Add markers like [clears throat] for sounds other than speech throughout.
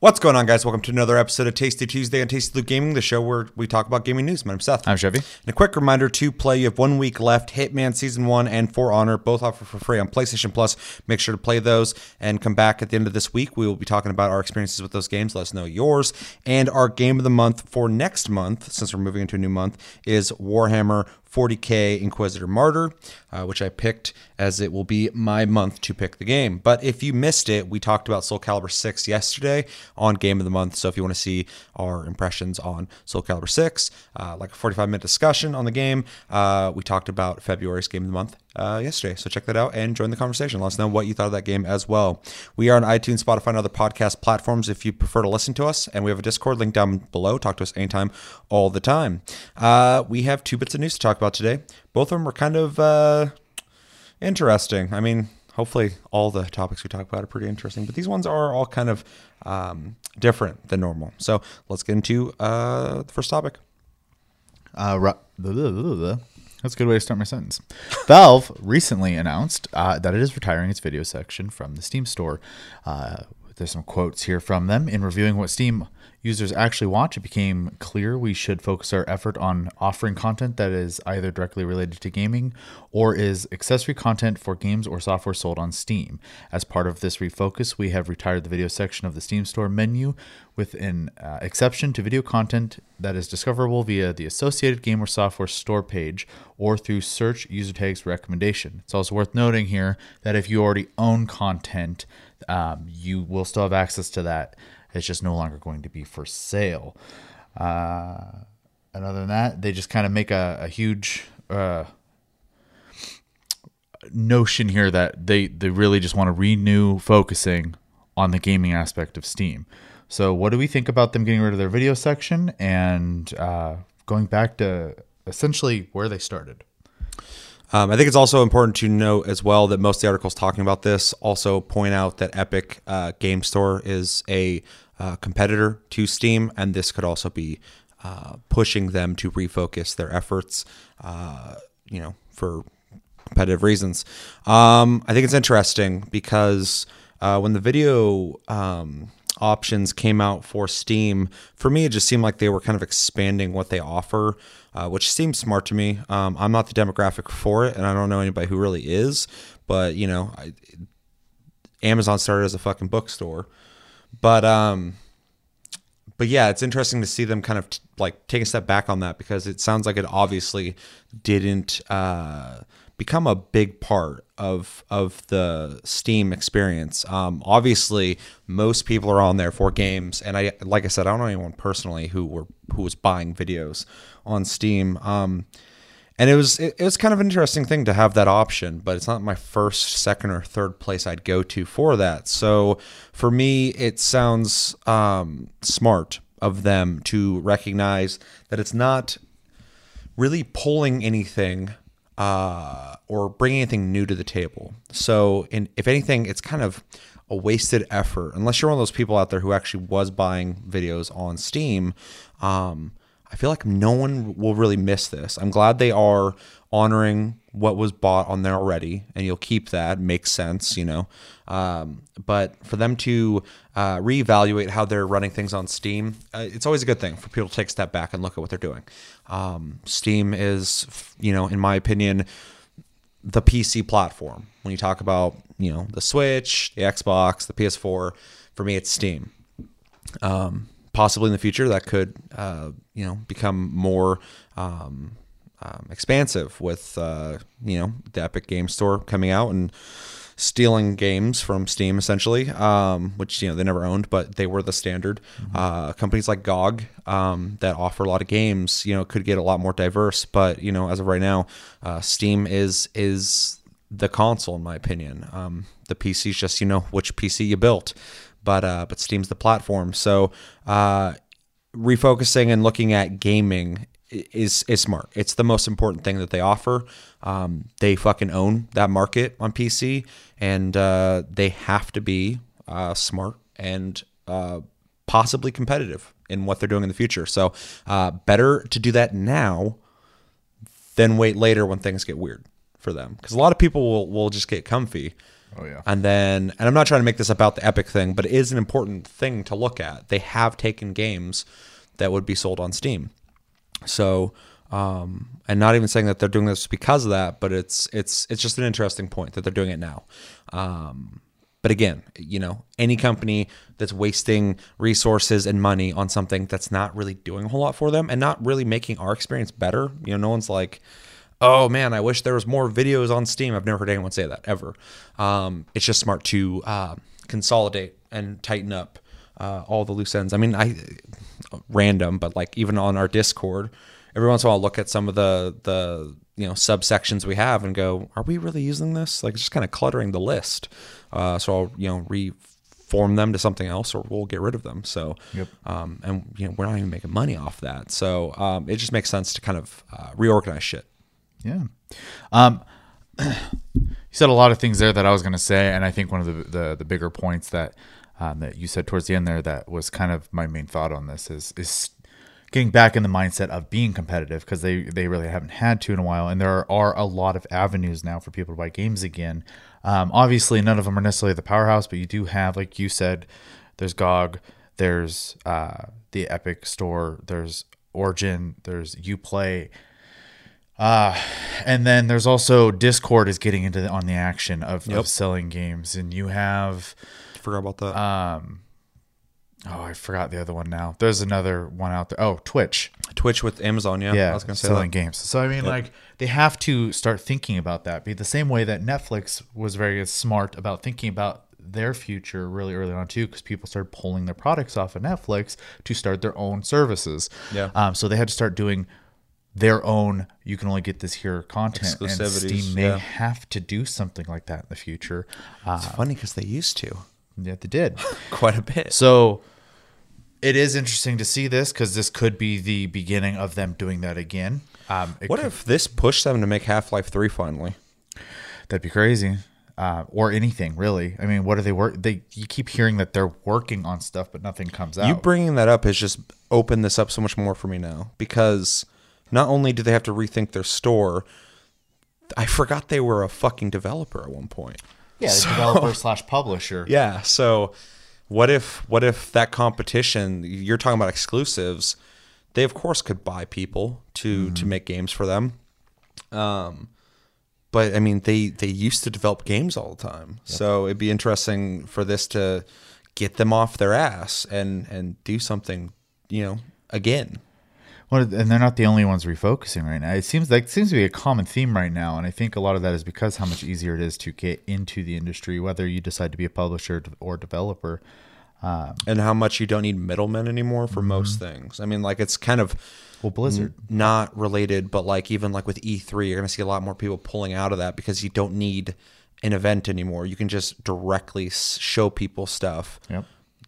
What's going on, guys? Welcome to another episode of Tasty Tuesday on Tasty Loot Gaming, the show where we talk about gaming news. My name's Seth. I'm Chevy. And a quick reminder to play. You have one week left. Hitman Season 1 and For Honor, both offer for free on PlayStation Plus. Make sure to play those and come back at the end of this week. We will be talking about our experiences with those games. Let us know yours. And our game of the month for next month, since we're moving into a new month, is Warhammer 40k Inquisitor Martyr, uh, which I picked as it will be my month to pick the game. But if you missed it, we talked about Soul Calibur 6 yesterday on Game of the Month. So if you want to see our impressions on Soul Calibur 6, uh, like a 45 minute discussion on the game, uh, we talked about February's Game of the Month uh, yesterday. So check that out and join the conversation. Let us know what you thought of that game as well. We are on iTunes, Spotify, and other podcast platforms if you prefer to listen to us. And we have a Discord link down below. Talk to us anytime, all the time. Uh, we have two bits of news to talk about today. Both of them are kind of uh, interesting. I mean, hopefully all the topics we talk about are pretty interesting, but these ones are all kind of um, different than normal. So let's get into uh, the first topic. Uh, [laughs] That's a good way to start my sentence. Valve [laughs] recently announced uh, that it is retiring its video section from the Steam store. Uh, there's some quotes here from them. In reviewing what Steam users actually watch, it became clear we should focus our effort on offering content that is either directly related to gaming or is accessory content for games or software sold on Steam. As part of this refocus, we have retired the video section of the Steam store menu with an uh, exception to video content that is discoverable via the associated game or software store page or through search user tags recommendation. It's also worth noting here that if you already own content, um, you will still have access to that. It's just no longer going to be for sale. Uh, and other than that, they just kind of make a, a huge uh, notion here that they, they really just want to renew focusing on the gaming aspect of Steam. So, what do we think about them getting rid of their video section and uh, going back to essentially where they started? Um, I think it's also important to note as well that most of the articles talking about this also point out that Epic uh, Game Store is a uh, competitor to Steam, and this could also be uh, pushing them to refocus their efforts, uh, you know, for competitive reasons. Um, I think it's interesting because uh, when the video um, options came out for Steam, for me, it just seemed like they were kind of expanding what they offer, uh, which seems smart to me. Um, I'm not the demographic for it, and I don't know anybody who really is, but you know, I, Amazon started as a fucking bookstore, but um, but yeah, it's interesting to see them kind of t- like take a step back on that because it sounds like it obviously didn't uh, become a big part of of the Steam experience. Um, obviously, most people are on there for games, and I like I said, I don't know anyone personally who were who was buying videos on Steam. Um, and it was it, it was kind of an interesting thing to have that option, but it's not my first, second, or third place I'd go to for that. So for me, it sounds um, smart of them to recognize that it's not really pulling anything uh, or bringing anything new to the table. So, in, if anything, it's kind of a wasted effort unless you're one of those people out there who actually was buying videos on Steam. Um, I feel like no one will really miss this. I'm glad they are honoring what was bought on there already, and you'll keep that. Makes sense, you know. Um, but for them to uh, reevaluate how they're running things on Steam, uh, it's always a good thing for people to take a step back and look at what they're doing. Um, Steam is, you know, in my opinion, the PC platform. When you talk about, you know, the Switch, the Xbox, the PS4, for me, it's Steam. Um, possibly in the future that could uh, you know become more um, expansive with uh, you know the Epic Game Store coming out and stealing games from Steam essentially, um, which you know they never owned, but they were the standard. Mm-hmm. Uh, companies like GOG um, that offer a lot of games, you know, could get a lot more diverse. But you know, as of right now, uh, Steam is is the console in my opinion. Um, the PC is just you know which PC you built but uh, but Steam's the platform. So uh, refocusing and looking at gaming is is smart. It's the most important thing that they offer. Um, they fucking own that market on PC, and uh, they have to be uh, smart and uh, possibly competitive in what they're doing in the future. So uh, better to do that now than wait later when things get weird for them. Because a lot of people will will just get comfy Oh, yeah. And then, and I'm not trying to make this about the Epic thing, but it is an important thing to look at. They have taken games that would be sold on Steam. So, um, and not even saying that they're doing this because of that, but it's it's it's just an interesting point that they're doing it now. Um, but again, you know, any company that's wasting resources and money on something that's not really doing a whole lot for them and not really making our experience better, you know, no one's like, oh man, I wish there was more videos on Steam. I've never heard anyone say that ever. Um, it's just smart to uh, consolidate and tighten up uh, all the loose ends. I mean, I random, but like even on our Discord, every once in a while, I'll look at some of the the you know subsections we have and go, are we really using this? Like, it's just kind of cluttering the list. Uh, so I'll you know reform them to something else, or we'll get rid of them. So, Yep. um, and you know we're not even making money off that. So um, it just makes sense to kind of uh, reorganize shit. Yeah. Um, [clears throat] you said a lot of things there that I was going to say, and I think one of the the, the bigger points that um, that you said towards the end there that was kind of my main thought on this is is getting back in the mindset of being competitive because they they really haven't had to in a while, and there are a lot of avenues now for people to buy games again. Um, obviously, none of them are necessarily the powerhouse, but you do have, like you said, there's GOG, there's uh, the Epic Store, there's Origin, there's UPlay. Uh, and then there's also Discord is getting into the, on the action of, Yep. of selling games, and you have Forgot about that. um, oh I forgot the other one now. There's another one out there. Oh, Twitch, Twitch with Amazon. Yeah, yeah, I was gonna say selling that. games. So I mean, like they have to start thinking about that. Be the same way that Netflix was very smart about thinking about their future really early on too, because people started pulling their products off of Netflix to start their own services. Yeah. Um, so they had to start doing their own. You can only get this here content, and Steam may yeah. have to do something like that in the future. Uh, It's funny because they used to yeah, they did. [laughs] quite a bit. So it is interesting to see this because this could be the beginning of them doing that again. Um, What could- if this pushed them to make Half Life Three finally? that'd be crazy? Uh, or anything really. I mean, what are they work? They you keep hearing that they're working on stuff, but nothing comes out. You bringing that up has just opened this up so much more for me now because not only do they have to rethink their store, I forgot they were a fucking developer at one point. Yeah, the developer slash publisher. [laughs] Yeah. So what if what if that competition you're talking about exclusives, they of course could buy people to to make games for them. Um but I mean they they used to develop games all the time. So it'd be interesting for this to get them off their ass and and do something, you know, again. Well, and they're not the only ones refocusing right now. It seems like it seems to be a common theme right now, and I think a lot of that is because how much easier it is to get into the industry, whether you decide to be a publisher or developer. Um, and how much you don't need middlemen anymore for mm-hmm. most things. I mean like it's kind of Well, Blizzard. not related, but like even like with E3, you're going to see a lot more people pulling out of that because you don't need an event anymore. You can just directly show people stuff Yep.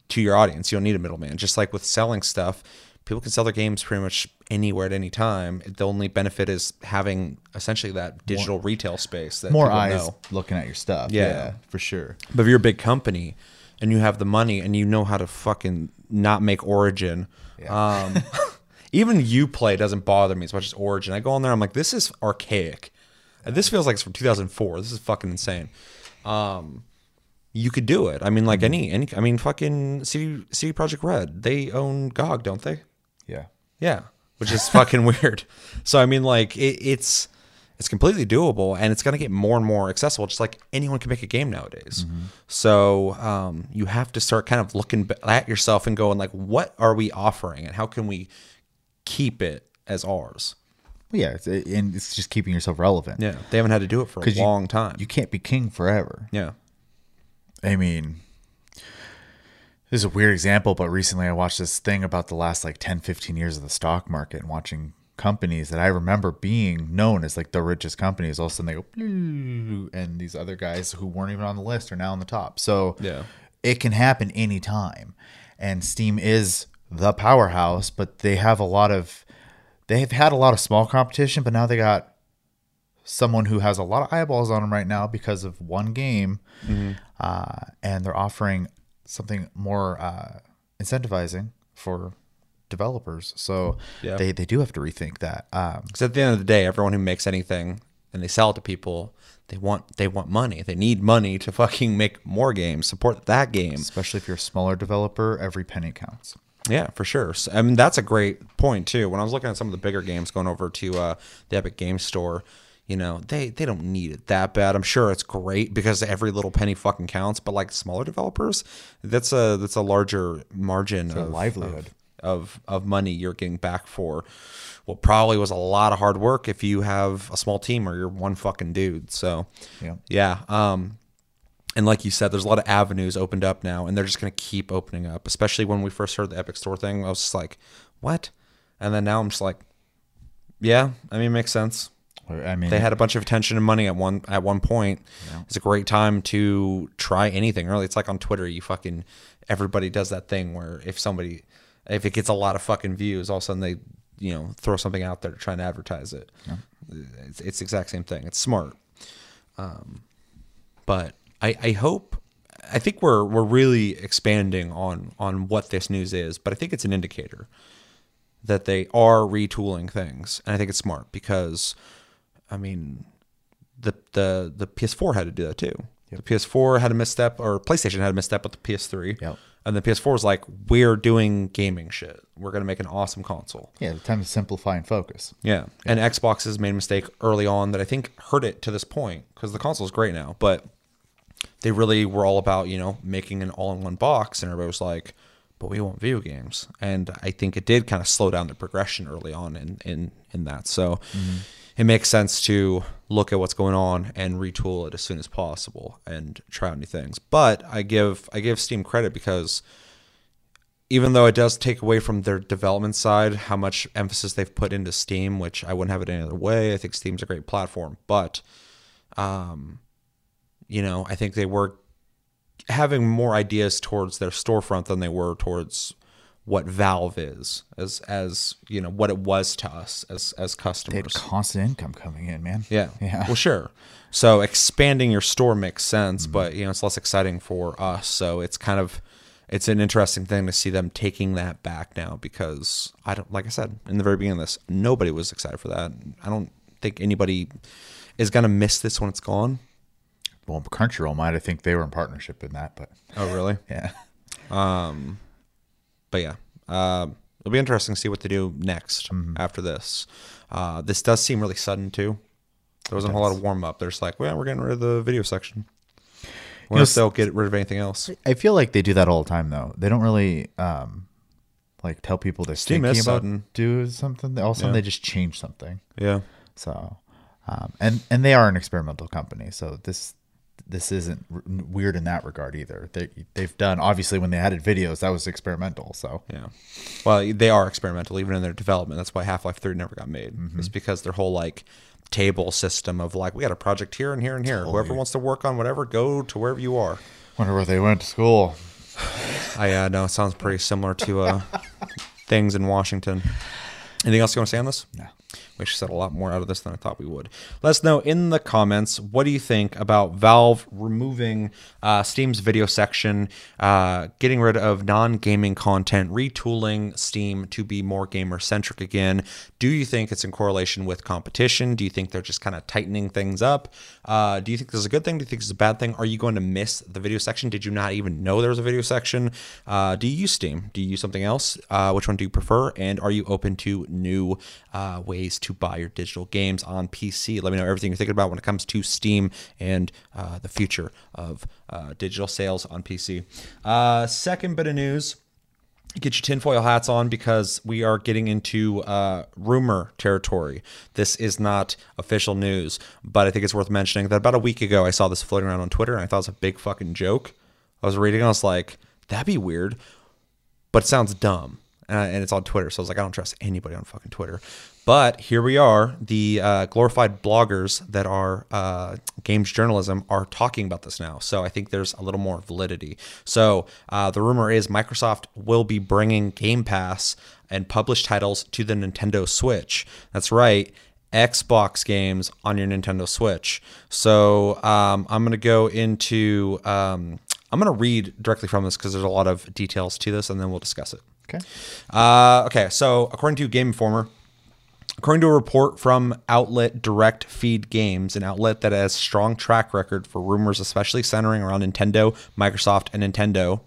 to your audience. You don't need a middleman. Just like with selling stuff, people can sell their games pretty much anywhere at any time. The only benefit is having essentially that digital retail space that More eyes know. looking at your stuff. Yeah. yeah, for sure. But if you're a big company and you have the money and you know how to fucking not make Origin, um, [laughs] even Uplay doesn't bother me as much as Origin. I go on there, I'm like, this is archaic. This feels like it's from 2004. This is fucking insane. Um, you could do it. I mean, like any any. I mean, fucking CD CD Projekt Red. They own GOG, don't they? Yeah. Which is fucking [laughs] weird. So I mean, like it, it's it's completely doable, and it's gonna get more and more accessible. Just like anyone can make a game nowadays. So um, you have to start kind of looking at yourself and going like, what are we offering, and how can we keep it as ours? Well, yeah, it's, and it's just keeping yourself relevant. Yeah, they haven't had to do it for a 'Cause you- long time. You can't be king forever. yeah, I mean, this is a weird example, but recently I watched this thing about the last like 10, 15 years of the stock market and watching companies that I remember being known as like the richest companies. All of a sudden they go, and these other guys who weren't even on the list are now on the top. So Yeah. it can happen anytime. And Steam is the powerhouse, but they have a lot of, they have had a lot of small competition, but now they got someone who has a lot of eyeballs on them right now because of one game, uh, and they're offering something more uh, incentivizing for developers. So Yeah. they, they do have to rethink that. Um, because at the end of the day, everyone who makes anything and they sell it to people, they want they want money. They need money to fucking make more games, support that game. Especially if you're a smaller developer, every penny counts. Yeah, for sure. So, I mean, that's a great point too. When I was looking at some of the bigger games going over to uh, the Epic Games Store, you know, they they don't need it that bad. I'm sure it's great because every little penny fucking counts. But like smaller developers, that's a that's a larger margin of livelihood. of, of of money you're getting back for what probably was a lot of hard work if you have a small team or you're one fucking dude. So Yeah. yeah. Um, and like you said, there's a lot of avenues opened up now, and they're just going to keep opening up. Especially when we first heard the Epic Store thing, I was just like, "What?" And then now I'm just like, "Yeah, I mean, it makes sense." I mean, They had a bunch of attention and money at one at one point. It's a great time to try anything. Really, it's like on Twitter, you fucking everybody does that thing where if somebody if it gets a lot of fucking views, all of a sudden they you know throw something out there to try and advertise it. It's, it's the exact same thing. It's smart. Um, but I, I hope I think we're we're really expanding on on what this news is, but I think it's an indicator that they are retooling things, and I think it's smart because, I mean, the the the PS4 had to do that too. The PS4 had a misstep, or PlayStation had a misstep with the PS3, Yep. and the PS4 was like, "We're doing gaming shit. We're gonna make an awesome console." yeah, time to simplify and focus. Yeah. And Xbox has made a mistake early on that I think hurt it to this point because the console is great now, but they really were all about, you know, making an all in one box. And everybody was like, but we want video games. And I think it did kind of slow down the progression early on in, in, in that. So mm-hmm. It makes sense to look at what's going on and retool it as soon as possible and try out new things. But I give I give Steam credit because even though it does take away from their development side how much emphasis they've put into Steam, which I wouldn't have it any other way. I think Steam's a great platform, but um, you know, I think they were having more ideas towards their storefront than they were towards what Valve is as as you know what it was to us as as customers. They had constant income coming in, man. Yeah. [laughs] Yeah. Well, sure. So expanding your store makes sense, Mm-hmm. but you know it's less exciting for us. So it's kind of it's an interesting thing to see them taking that back now because I don't like I said in the very beginning of this, nobody was excited for that. I don't think anybody is gonna miss this when it's gone. Well, Crunchyroll might. I think they were in partnership in that, but Oh, really? [laughs] yeah. But yeah, um, it'll be interesting to see what they do next Mm-hmm. after this. Uh, this does seem really sudden too. There wasn't a whole lot of warm up. They're just like, well, we're getting rid of the video section. If they'll get rid of anything else. I feel like they do that all the time, though. They don't really um, like tell people they're Steam thinking about sudden. do something. All of a sudden, Yeah. they just change something. Yeah. So, um, and and they are an experimental company, so this this isn't r- weird in that regard either. They they've done obviously when they added videos that was experimental. So Yeah. Well, they are experimental even in their development. That's why Half Life 3 never got made. It's because their whole like table system of like, we got a project here and here and here. Whoever wants to work on whatever, go to wherever you are. wonder where they went to school. I uh, know it sounds pretty similar to uh, [laughs] things in Washington. Anything else you want to say on this? No. We actually said a lot more out of this than I thought we would. Let us know in the comments what do you think about Valve removing uh, Steam's video section, uh, getting rid of non-gaming content, retooling Steam to be more gamer-centric again. Do you think it's in correlation with competition? Do you think they're just kind of tightening things up? Uh, do you think this is a good thing? Do you think is a bad thing? Are you going to miss the video section? Did you not even know there was a video section? Uh, do you use Steam? Do you use something else? Uh, which one do you prefer? And are you open to new uh, ways to buy your digital games on PC? Let me know everything you're thinking about when it comes to Steam and uh, the future of uh, digital sales on PC. Uh, second bit of news get your tinfoil hats on because we are getting into uh, rumor territory. This is not official news, but I think it's worth mentioning that about a week ago I saw this floating around on Twitter and I thought it was a big fucking joke. I was reading, and I was like, that'd be weird, but it sounds dumb. And, and it's on Twitter, so I was like, I don't trust anybody on fucking Twitter. But here we are. The uh, glorified bloggers that are uh, games journalism are talking about this now. So I think there's a little more validity. So uh, the rumor is Microsoft will be bringing Game Pass and published titles to the Nintendo Switch. That's right. Xbox games on your Nintendo Switch. So um, I'm going to go into, um, I'm going to read directly from this because there's a lot of details to this and then we'll discuss it. Okay. Uh, okay, so according to Game Informer, According to a report from outlet Direct Feed Games, an outlet that has strong track record for rumors, especially centering around Nintendo, Microsoft, and Nintendo.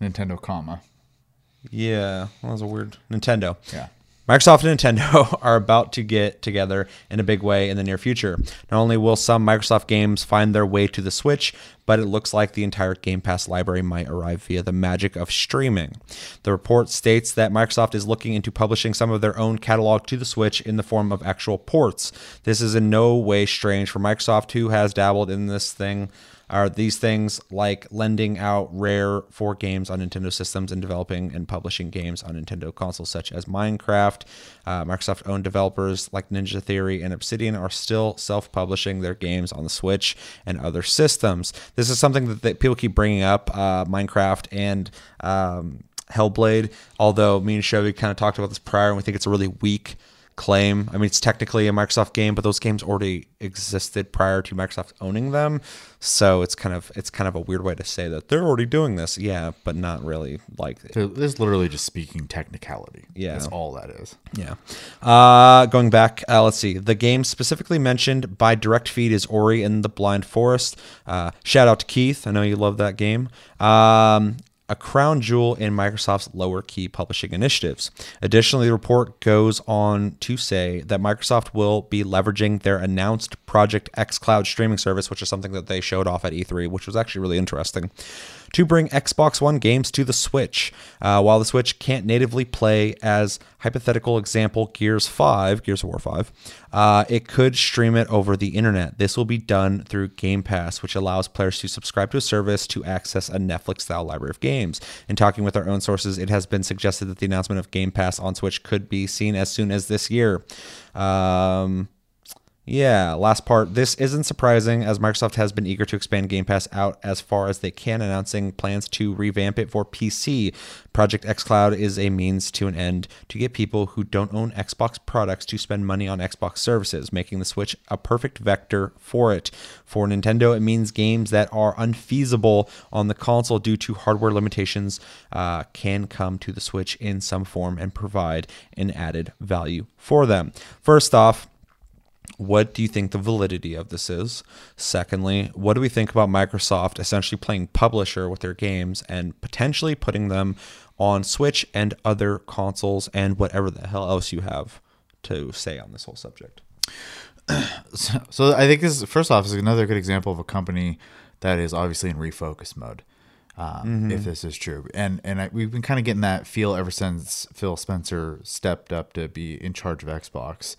Nintendo, comma. Yeah, that was a weird Nintendo. Yeah. Microsoft and Nintendo [laughs] are about to get together in a big way in the near future. Not only will some Microsoft games find their way to the Switch, but it looks like the entire Game Pass library might arrive via the magic of streaming. The report states that Microsoft is looking into publishing some of their own catalog to the Switch in the form of actual ports. This is in no way strange for Microsoft, who has dabbled in this thing are these things like lending out Rare for games on Nintendo systems and developing and publishing games on Nintendo consoles such as Minecraft. Uh, Microsoft owned developers like Ninja Theory and Obsidian are still self publishing their games on the Switch and other systems. This is something that, people keep bringing up uh, Minecraft and. Um, Hellblade, although me and Chevy kind of talked about this prior, and we think it's a really weak claim. I mean, it's technically a Microsoft game, but those games already existed prior to Microsoft owning them. So it's kind of it's kind of a weird way to say that they're already doing this. Yeah, but not really like So this is literally just speaking technicality. Yeah. That's all that is. yeah. Uh, going back, uh, let's see. The game specifically mentioned by direct feed is Ori and the Blind Forest. Uh, shout out to Keith. I know you love that game. Um, a crown jewel in Microsoft's lower key publishing initiatives. Additionally, the report goes on to say that Microsoft will be leveraging their announced Project xCloud streaming service, which is something that they showed off at E3, which was actually really interesting, to bring Xbox One games to the Switch. Uh, while the Switch can't natively play, as hypothetical example, Gears 5, Gears of War 5, uh, it could stream it over the internet. This will be done through Game Pass, which allows players to subscribe to a service to access a Netflix style library of games. In talking with our own sources, it has been suggested that the announcement of Game Pass on Switch could be seen as soon as this year. Um, yeah, last part. This isn't surprising as Microsoft has been eager to expand Game Pass out as far as they can, announcing plans to revamp it for PC. Project xCloud is a means to an end to get people who don't own Xbox products to spend money on Xbox services, making the Switch a perfect vector for it. For Nintendo, it means games that are unfeasible on the console due to hardware limitations uh, can come to the Switch in some form and provide an added value for them. First off, what do you think the validity of this is? Secondly, what do we think about Microsoft essentially playing publisher with their games and potentially putting them on Switch and other consoles and whatever the hell else you have to say on this whole subject? [clears throat] So, so I think this is, first off is another good example of a company that is obviously in refocus mode. Um, If this is true, and and I, we've been kind of getting that feel ever since Phil Spencer stepped up to be in charge of Xbox.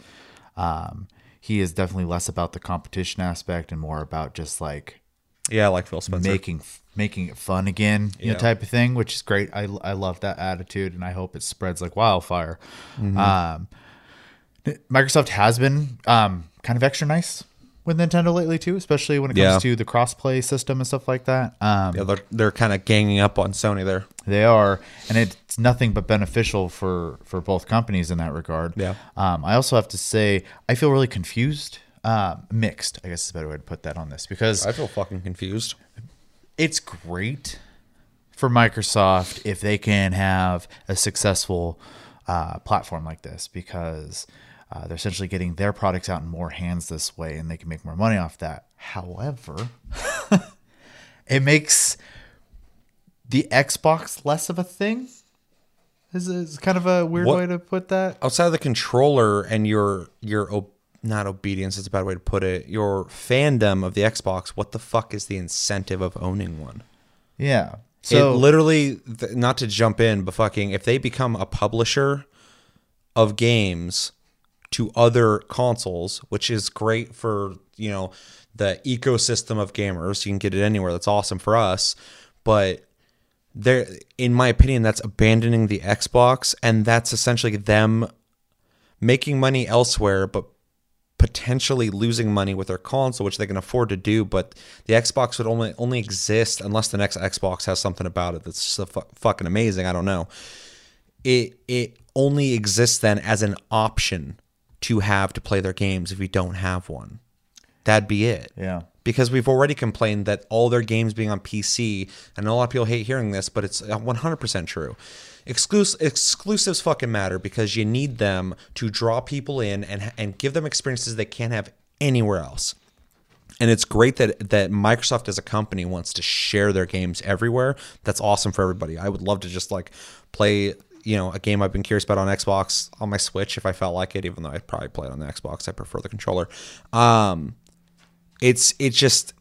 Um, he is definitely less about the competition aspect and more about just like Yeah, like Phil Spencer. making making it fun again, you know, type of thing, which is great. I I love that attitude, and I hope it spreads like wildfire. Mm-hmm. Um, Microsoft has been um, kind of extra nice with Nintendo lately too, especially when it comes Yeah. to the crossplay system and stuff like that. Um, yeah, they're, they're kind of ganging up on Sony there. They are, and it's nothing but beneficial for for both companies in that regard. Yeah. Um, I also have to say, I feel really confused, um, mixed. I guess is a better way to put that on this because I feel fucking confused. it's great for Microsoft if they can have a successful uh, platform like this because uh, they're essentially getting their products out in more hands this way and they can make more money off that. However, [laughs] it makes the Xbox less of a thing. Is is kind of a weird What- way to put that. outside of the controller and your your ob- not obedience is a bad way to put it your fandom of the xbox what the fuck is the incentive of owning one Yeah. so So literally th- not to jump in but fucking if they become a publisher of games to other consoles which is great for you know the ecosystem of gamers. You can get it anywhere. That's awesome for us. But there in my opinion that's abandoning the xbox and that's essentially them making money elsewhere but potentially losing money with their console which they can afford to do. But the xbox would only only exist unless the next xbox has something about it that's so fu- fucking amazing. I don't know. It it only exists then as an option to have to play their games if we don't have one that'd be it yeah. because we've already complained that all their games being on PC, and a lot of people hate hearing this, but it's uh, 100% true. exclusive exclusives fucking matter because you need them to draw people in and and give them experiences they can't have anywhere else. And it's great that that Microsoft as a company wants to share their games everywhere. That's awesome for everybody. I would love to just like play, you know, a game I've been curious about on Xbox on my Switch if I felt like it, even though I'd probably play it on the Xbox. I prefer the controller. Um it's it just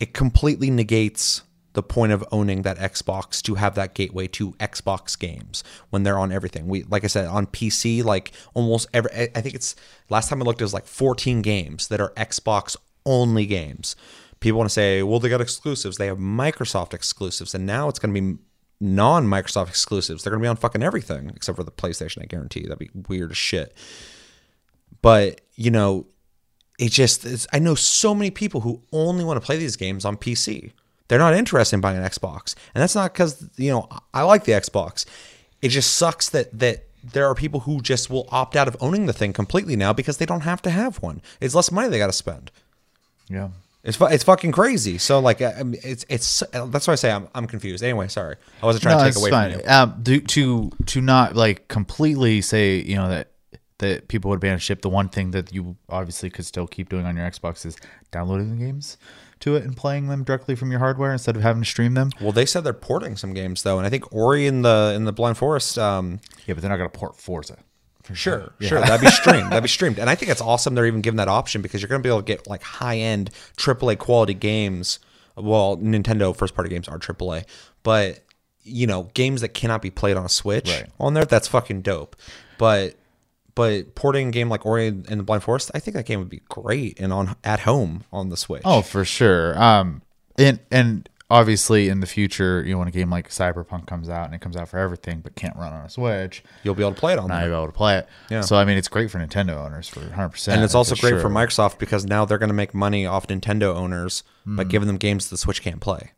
it completely negates the point of owning that Xbox to have that gateway to Xbox games when they're on everything. We like I said on PC, like almost every I think it's last time I looked it was like 14 games that are Xbox only games. People want to say, well, they got exclusives. They have Microsoft exclusives, and now it's going to be non-Microsoft exclusives. They're going to be on fucking everything except for the PlayStation. I guarantee that'd be weird as shit. But you know, it just it's, I know so many people who only want to play these games on PC. They're not interested in buying an Xbox, and that's not because you know I like the Xbox. It just sucks that that there are people who just will opt out of owning the thing completely now because they don't have to have one. It's less money they got to spend. Yeah. It's fu- it's fucking crazy. So like I mean, it's it's that's why I say I'm I'm confused. Anyway, sorry, I wasn't trying No, to take away fine. from you. Um, to, to to not like completely say you know that that people would ban ship. The one thing that you obviously could still keep doing on your Xbox is downloading the games to it and playing them directly from your hardware instead of having to stream them. Well, they said they're porting some games though, and I think Ori in the in the Blind Forest. Um, Yeah, but they're not gonna port Forza. Sure, sure. That'd be streamed. That'd be streamed. And I think it's awesome they're even giving that option because you're going to be able to get like high end AAA quality games. Well, Nintendo first party games are AAA, but you know, games that cannot be played on a Switch Right. on there, that's fucking dope. But but porting a game like Ori and the Blind Forest, I think that game would be great and on at home on the Switch. Oh, for sure. Um, and and obviously in the future, you know, when a game like Cyberpunk comes out and it comes out for everything but can't run on a Switch, you'll be able to play it on now you'll be able to play it. Yeah. So I mean, it's great for Nintendo owners for 100. percent And it's also great for Microsoft because now they're going to make money off Nintendo owners by Mm-hmm. giving them games the Switch can't play.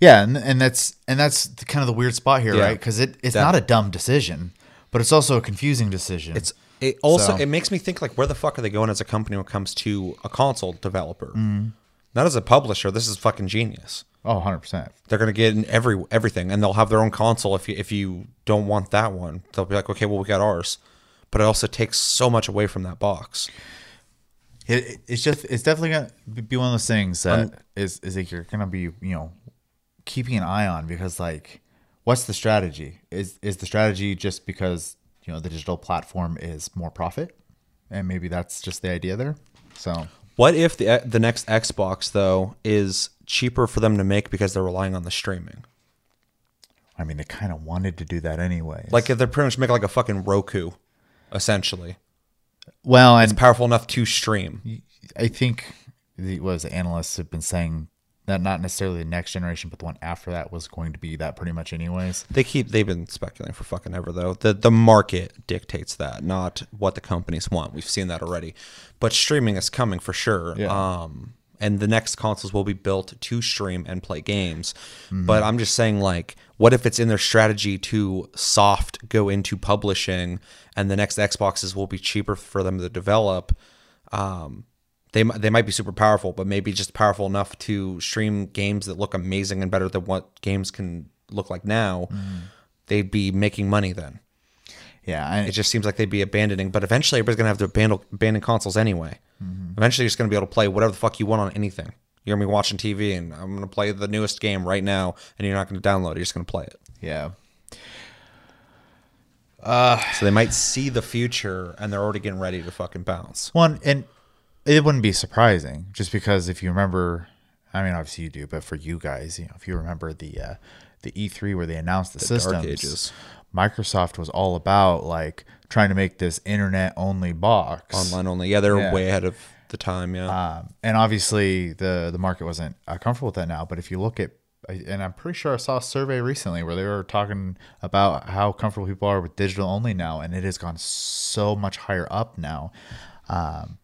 Yeah, and, and that's and that's the, kind of the weird spot here, Yeah. right? Because it, it's That- not a dumb decision, but it's also a confusing decision. It's it also So- it makes me think like where the fuck are they going as a company when it comes to a console developer? Mm-hmm. Not as a publisher. This is fucking genius. oh, 100 percent. They're gonna get in every everything, and they'll have their own console. If you if you don't want that one, they'll be like, okay, well we got ours. But it also takes so much away from that box. It, it- it's just it's definitely gonna be one of those things that is is like you're gonna be you know keeping an eye on because like what's the strategy? Is is the strategy just because you know the digital platform is more profit, and maybe that's just the idea there. So What if the uh, the next Xbox though is cheaper for them to make because they're relying on the streaming? I mean, they kind of wanted to do that anyway. Like if they're pretty much making like a fucking Roku, essentially. well, and Powerful enough to stream. I think the was analysts have been saying that not necessarily the next generation, but the one after that was going to be that pretty much anyways. They keep they've been speculating for fucking ever though. The the market dictates that, not what the companies want. We've seen that already. But streaming is coming for sure. Yeah. Um and the next consoles will be built to stream and play games. But I'm just saying like what if it's in their strategy to soft go into publishing and the next Xboxes will be cheaper for them to develop? Um they, they might be super powerful, but maybe just powerful enough to stream games that look amazing and better than what games can look like now. Mm-hmm. They'd be making money then. Yeah, I, It just seems like they'd be abandoning, but eventually everybody's gonna have to abandon, abandon consoles anyway. Mm-hmm. Eventually, you're just gonna be able to play whatever the fuck you want on anything. You're gonna be watching TV, and I'm gonna play the newest game right now, and you're not gonna download it. You're just gonna play it. yeah. So they uh, might see the future, and they're already getting ready to fucking bounce. One and it wouldn't be surprising just because if you remember, I mean, obviously you do, but for you guys, you know, if you remember the uh, the E3 where they announced the, Dark systems. Microsoft was all about like trying to make this internet only box Online only. Yeah, they're Yeah. way ahead of the time. Yeah. Um, and obviously, the the market wasn't uh, comfortable with that now. But if you look at, and I'm pretty sure I saw a survey recently where they were talking about how comfortable people are with digital only now, and it has gone so much higher up now. Um,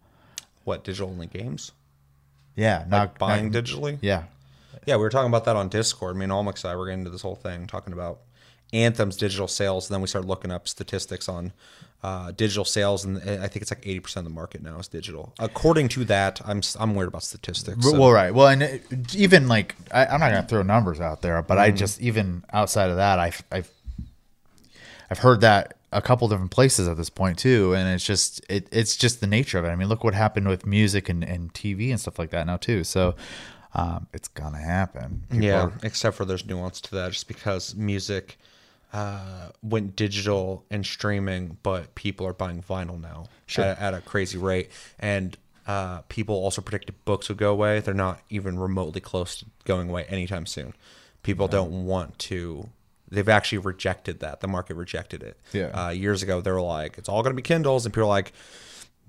what digital only games? yeah, not Buying not- digitally? Yeah, Yeah, we were talking about that on Discord. Me and Almix and I were getting into this whole thing, talking about Anthem's digital sales. And then we started looking up statistics on uh, digital sales, and I think it's like eighty percent of the market now is digital. According to that, I'm I'm worried about statistics. so- Well, right. Well, and even like I, I'm not gonna throw numbers out there, but Mm-hmm. I just even outside of that, I I I've heard that a couple different places at this point too, and it's just it, it's just the nature of it. I mean, look what happened with music and, and TV and stuff like that now too. So um, it's gonna happen. People yeah, are- except for there's nuance to that, just because music uh, went digital and streaming, but people are buying vinyl now at, at a crazy rate, and uh, people also predicted books would go away. They're not even remotely close to going away anytime soon. People don't want to. They've actually rejected that. The market rejected it. Yeah. Uh, years ago, they were like, "It's all going to be Kindles," and people are like,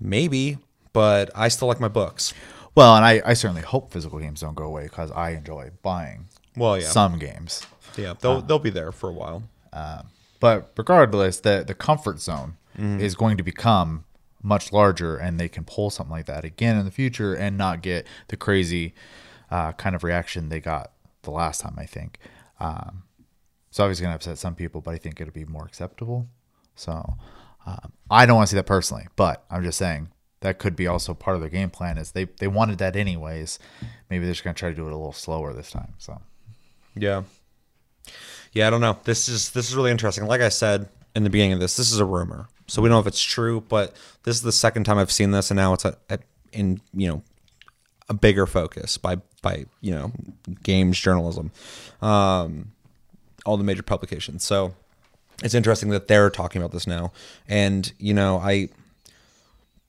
"Maybe." But I still like my books. well, and I, I certainly hope physical games don't go away because I enjoy buying Well, yeah, some games. yeah, they'll they'll be there for a while. But regardless, the the comfort zone is going to become much larger, and they can pull something like that again in the future and not get the crazy uh, kind of reaction they got the last time. I think. Um, it's obviously going to upset some people, but I think it'll be more acceptable. So um, I don't want to see that personally, but I'm just saying that could be also part of their game plan. Is they they wanted that anyways. Maybe they're just going to try to do it a little slower this time. So Yeah. Yeah, I don't know. This is this is really interesting. Like I said in the beginning of this, this is a rumor, so we don't know if it's true. But this is the second time I've seen this, and now it's a, a, in you know a bigger focus by by you know games journalism, um, all the major publications. So it's interesting that they're talking about this now, and you know I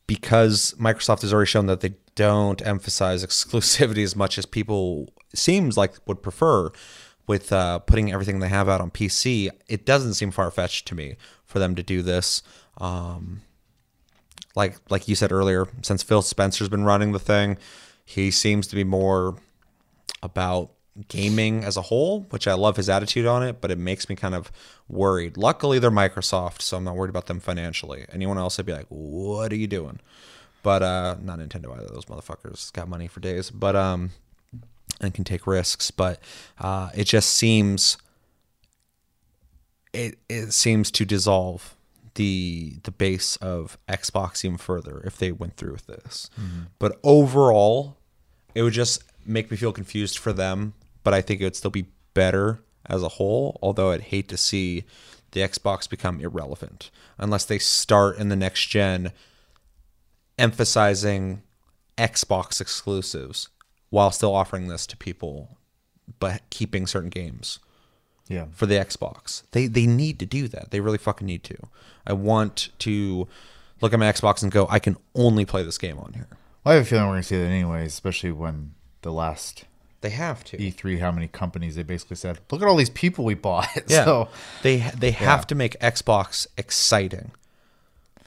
because Microsoft has already shown that they don't emphasize [laughs] exclusivity as much as people seems like would prefer with uh, putting everything they have out on PC, it doesn't seem far fetched to me for them to do this. Um, like like you said earlier, since Phil Spencer's been running the thing, he seems to be more about gaming as a whole, which I love his attitude on it, but it makes me kind of worried. Luckily, they're Microsoft, so I'm not worried about them financially. Anyone else, I'd be like, "What are you doing?" But uh, not Nintendo either. Those motherfuckers got money for days, but um, and can take risks. But uh, it just seems it it seems to dissolve the the base of Xbox even further if they went through with this. But overall, it would just make me feel confused for them. But I think it would still be better as a whole. Although I'd hate to see the Xbox become irrelevant unless they start in the next gen emphasizing Xbox exclusives while still offering this to people, but keeping certain games yeah, for the Xbox. They they need to do that. They really fucking need to. I want to look at my Xbox and go, I can only play this game on here. well, I have a feeling we're going to see that anyways, especially when the last They have to. E3, how many companies they basically said, "Look at all these people we bought." [laughs] Yeah. So they they have to make Xbox exciting.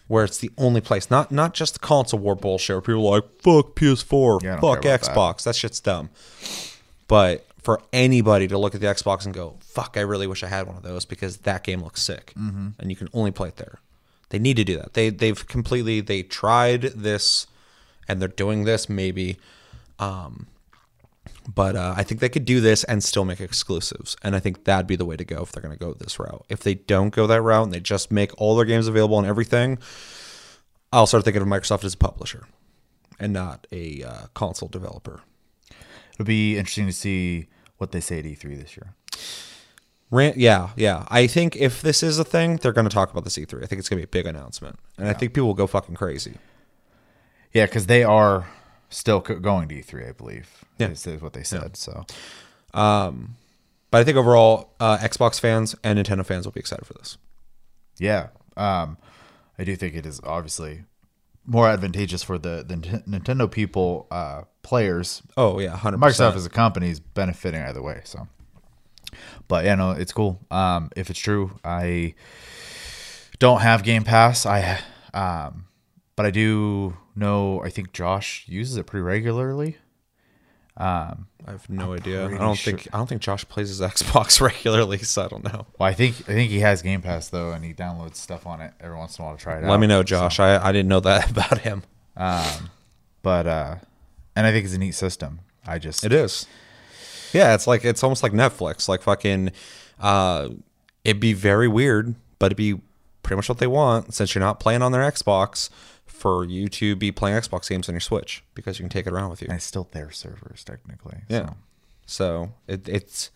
Where it's the only place, not not just the console war bullshit where people are like, fuck PS4, Yeah, fuck about that. Xbox. That. shit's dumb. But for anybody to look at the Xbox and go, fuck, I really wish I had one of those because that game looks sick. Mm-hmm. And you can only play it there. They need to do that. They they've completely they tried this and they're doing this maybe. Um but uh, I think they could do this and still make exclusives, and I think that'd be the way to go if they're going to go this route. If they don't go that route and they just make all their games available on everything, I'll start thinking of Microsoft as a publisher and not a uh, console developer. it'll be interesting to see what they say at E3 this year. Ran- yeah, yeah. I think if this is a thing, they're going to talk about the E3. I think it's going to be a big announcement, and I think people will go fucking crazy. Yeah, because they are still co- going to E3, I believe. Yeah. is, is what they said. So But I think overall, uh, Xbox fans and Nintendo fans will be excited for this. yeah, um, I do think it is obviously more advantageous for the the Nintendo people, uh, players. Oh yeah, hundred Microsoft as a company is benefiting either way. So, but yeah, no, it's cool. Um, if it's true, I don't have Game Pass. I, um, but I do know. I think Josh uses it pretty regularly. I have no idea. I don't sure- think I don't think Josh plays his [laughs] Xbox regularly, so I don't know. Well, I think I think he has Game Pass though, and he downloads stuff on it every once in a while to try it out. Let me know, Josh. I, I didn't know that [laughs] about him. But uh, and I think it's a neat system. I just It is. Yeah, it's like it's almost like Netflix. Like fucking uh it'd be very weird, but it'd be pretty much what they want since you're not playing on their Xbox for you to be playing Xbox games on your Switch because you can take it around with you. and it's still their servers technically. Yeah. So. So it, it's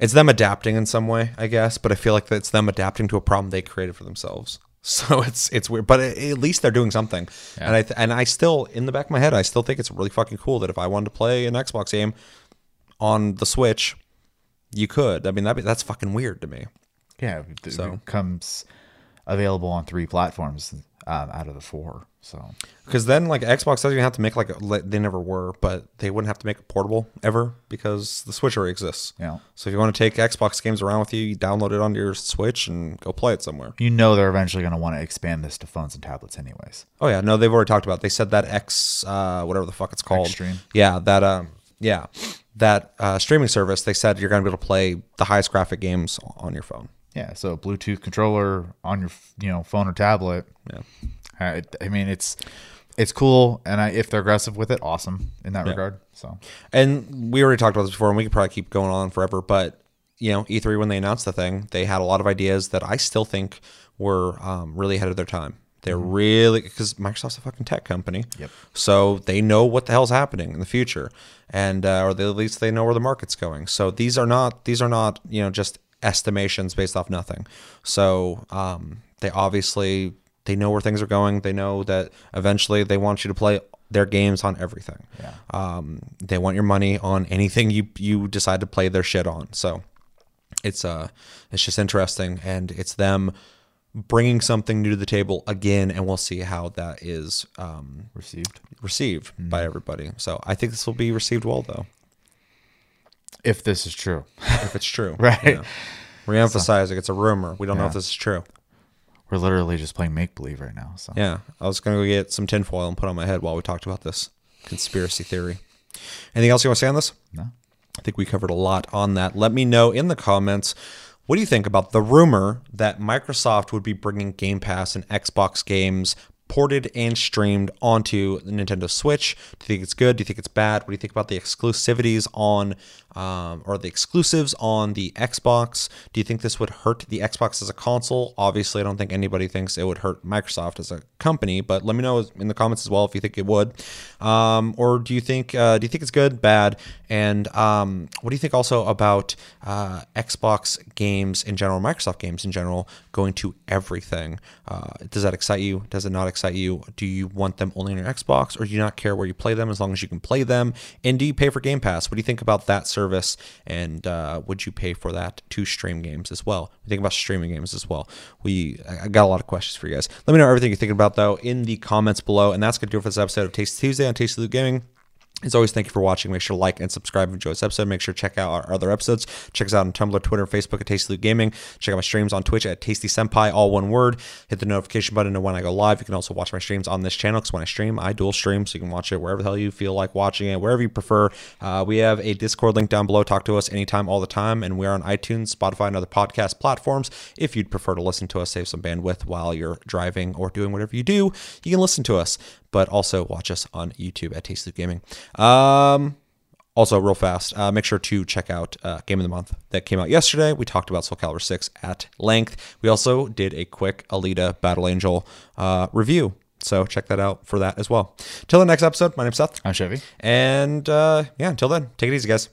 it's them adapting in some way, I guess. But I feel like it's them adapting to a problem they created for themselves. [laughs] So it's it's weird, but at least they're doing something. And I th- and I still in the back of my head, I still think it's really fucking cool that if I wanted to play an Xbox game on the Switch, you could. I mean, that that's fucking weird to me. Yeah, it So- becomes available on three platforms um, out of the four. So Because then, like Xbox doesn't even have to make like a, they never were, but they wouldn't have to make a portable ever because the Switch already exists. Yeah. So if you want to take Xbox games around with you, you download it onto your Switch and go play it somewhere. you know they're eventually going to want to expand this to phones and tablets, anyways. Oh yeah, no, they've already talked about. It. They said that X, uh, whatever the fuck it's called. Yeah, that um, yeah, that uh, streaming service. They said you're gonna be able to play the highest graphic games on your phone. Yeah, so Bluetooth controller on your you know phone or tablet. Yeah. I, I mean, it's it's cool, and I, if they're aggressive with it, awesome in that regard. So And we already talked about this before, and we could probably keep going on forever. But you know, E3 when they announced the thing, they had a lot of ideas that I still think were um, really ahead of their time. They're really because Microsoft's a fucking tech company, Yep. so they know what the hell's happening in the future, and uh, or they, at least they know where the market's going. So these are not these are not you know just estimations based off nothing. So um, they obviously they know where things are going. They know that eventually they want you to play their games on everything. Yeah. Um, they want your money on anything you you decide to play their shit on. So it's uh it's just interesting, and it's them bringing something new to the table again, and we'll see how that is um, received. received by everybody. So I think this will be received well, though, If this is true, if it's true. [laughs] Right. Yeah. Reemphasizing, it's a rumor. We don't know if this is true. we're literally just playing make believe right now. So Yeah, I was gonna go get some tinfoil and put on my head while we talked about this conspiracy theory. Anything else you want to say on this? no, I think we covered a lot on that. Let me know in the comments what do you think about the rumor that Microsoft would be bringing Game Pass and Xbox games ported and streamed onto the Nintendo Switch? Do you think it's good? Do you think it's bad? What do you think about the exclusivities on um, or the exclusives on the Xbox? Do you think this would hurt the Xbox as a console? Obviously, I don't think anybody thinks it would hurt Microsoft as a company, but let me know in the comments as well if you think it would. Um, or do you think uh, do you think it's good, bad, and um, what do you think also about uh, Xbox games in general, Microsoft games in general, going to everything? Uh, does that excite you? Does it not excite you? Do you want them only on your Xbox, or do you not care where you play them as long as you can play them? And do you pay for Game Pass? What do you think about that service? And uh, would you pay for that to stream games as well? We think about streaming games as well. We I got a lot of questions for you guys. Let me know everything you're thinking about though in the comments below. And that's gonna do it for this episode of Taste Tuesday on Taste Tasty Loot Gaming. As always, thank you for watching. Make sure to like and subscribe if you this episode. Make sure to check out our other episodes. Check us out on Tumblr, Twitter, Facebook at Tasty Loot Gaming. Check out my streams on Twitch at Tasty Senpai, all one word. Hit the notification button to when I go live. You can also watch my streams on this channel because when I stream, I dual stream, so you can watch it wherever the hell you feel like watching it, wherever you prefer. Uh, we have a Discord link down below. Talk to us anytime, all the time. And we're on iTunes, Spotify, and other podcast platforms. If you'd prefer to listen to us, save some bandwidth while you're driving or doing whatever you do, you can listen to us, but also watch us on YouTube at Tasty Gaming. Um, also, real fast, uh, make sure to check out uh, Game of the Month that came out yesterday. We talked about Soul Calibur 6 at length. We also did a quick Alita Battle Angel uh, review. So check that out for that as well. Till the next episode, my name's Seth. I'm Chevy. And uh, yeah, until then, take it easy, guys.